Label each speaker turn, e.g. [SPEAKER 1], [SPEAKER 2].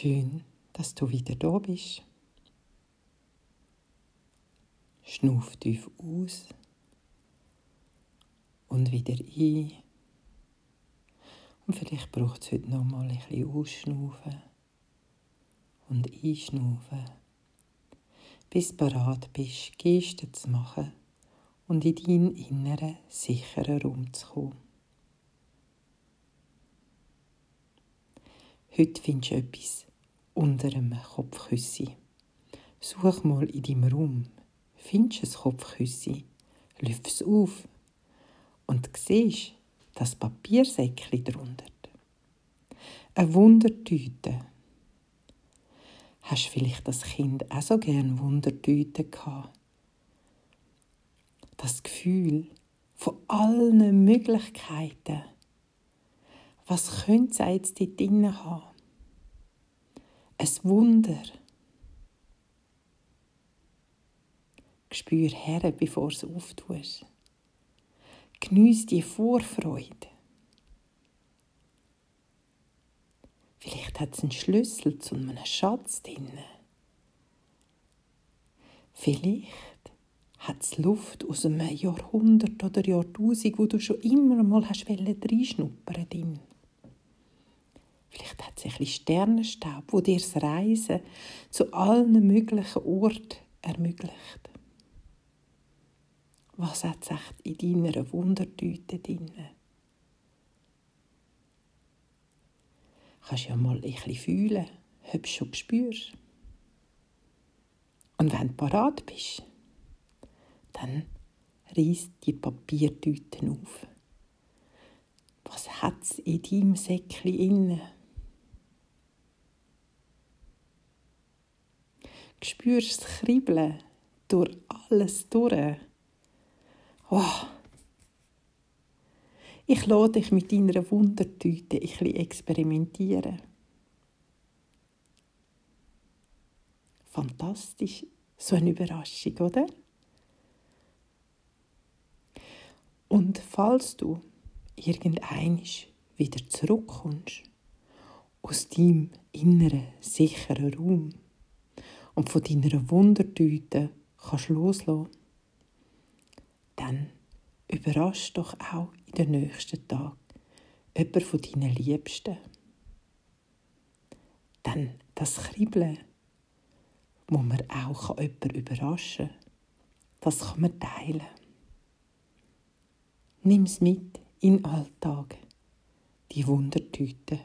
[SPEAKER 1] Schön, dass du wieder da bist. Schnuff tief aus und wieder ein. Und vielleicht braucht es heute noch mal ein bisschen ausschnaufen und einschnaufen, bis du bereit bist, Gesten zu machen und in deinen inneren, sicheren Raum. Heute findest du etwas unter einem Kopfküssi. Such mal in deinem Raum. Findest du ein Kopfküssi? Lüpf es auf und siehst das Papiersäckchen drunter. Eine Wundertüte. Hast du vielleicht das Kind auch so gern Wundertüte gehabt? Das Gefühl von allen Möglichkeiten. Was könnte es jetzt dort drinnen haben? Ein Wunder. Spür her, bevor du es auftust. Geniess die Vorfreude. Vielleicht hat es einen Schlüssel zu einem Schatz drin. Vielleicht hat es Luft aus einem Jahrhundert oder Jahrtausend, wo du schon immer mal hast reinschnuppern drin. Vielleicht hat es ein Sternenstaub, wo dir das Reisen zu allen möglichen Orten ermöglicht. Was hat es echt in deiner Wundertüte drin? Kannst ja mal ein bisschen fühlen, ob du schon spürst. Und wenn du parat bist, dann reiss die Papiertüten auf. Was hat es in deinem Säckchen inne? Spürst das Kribbeln durch alles durch. Oh. Ich lade dich mit deiner Wundertüte ein bisschen experimentieren. Fantastisch, so eine Überraschung, oder? Und falls du irgendeinisch wieder zurückkommst aus deinem inneren sicheren Raum, und von deiner Wundertüte kannst loslassen, dann überrasch doch auch in den nächsten Tag jemand von deinen Liebsten. Dann das Kribbeln, wo man auch jemanden überraschen kann, das kann man teilen. Nimm es mit in den Alltag, die Wundertüte.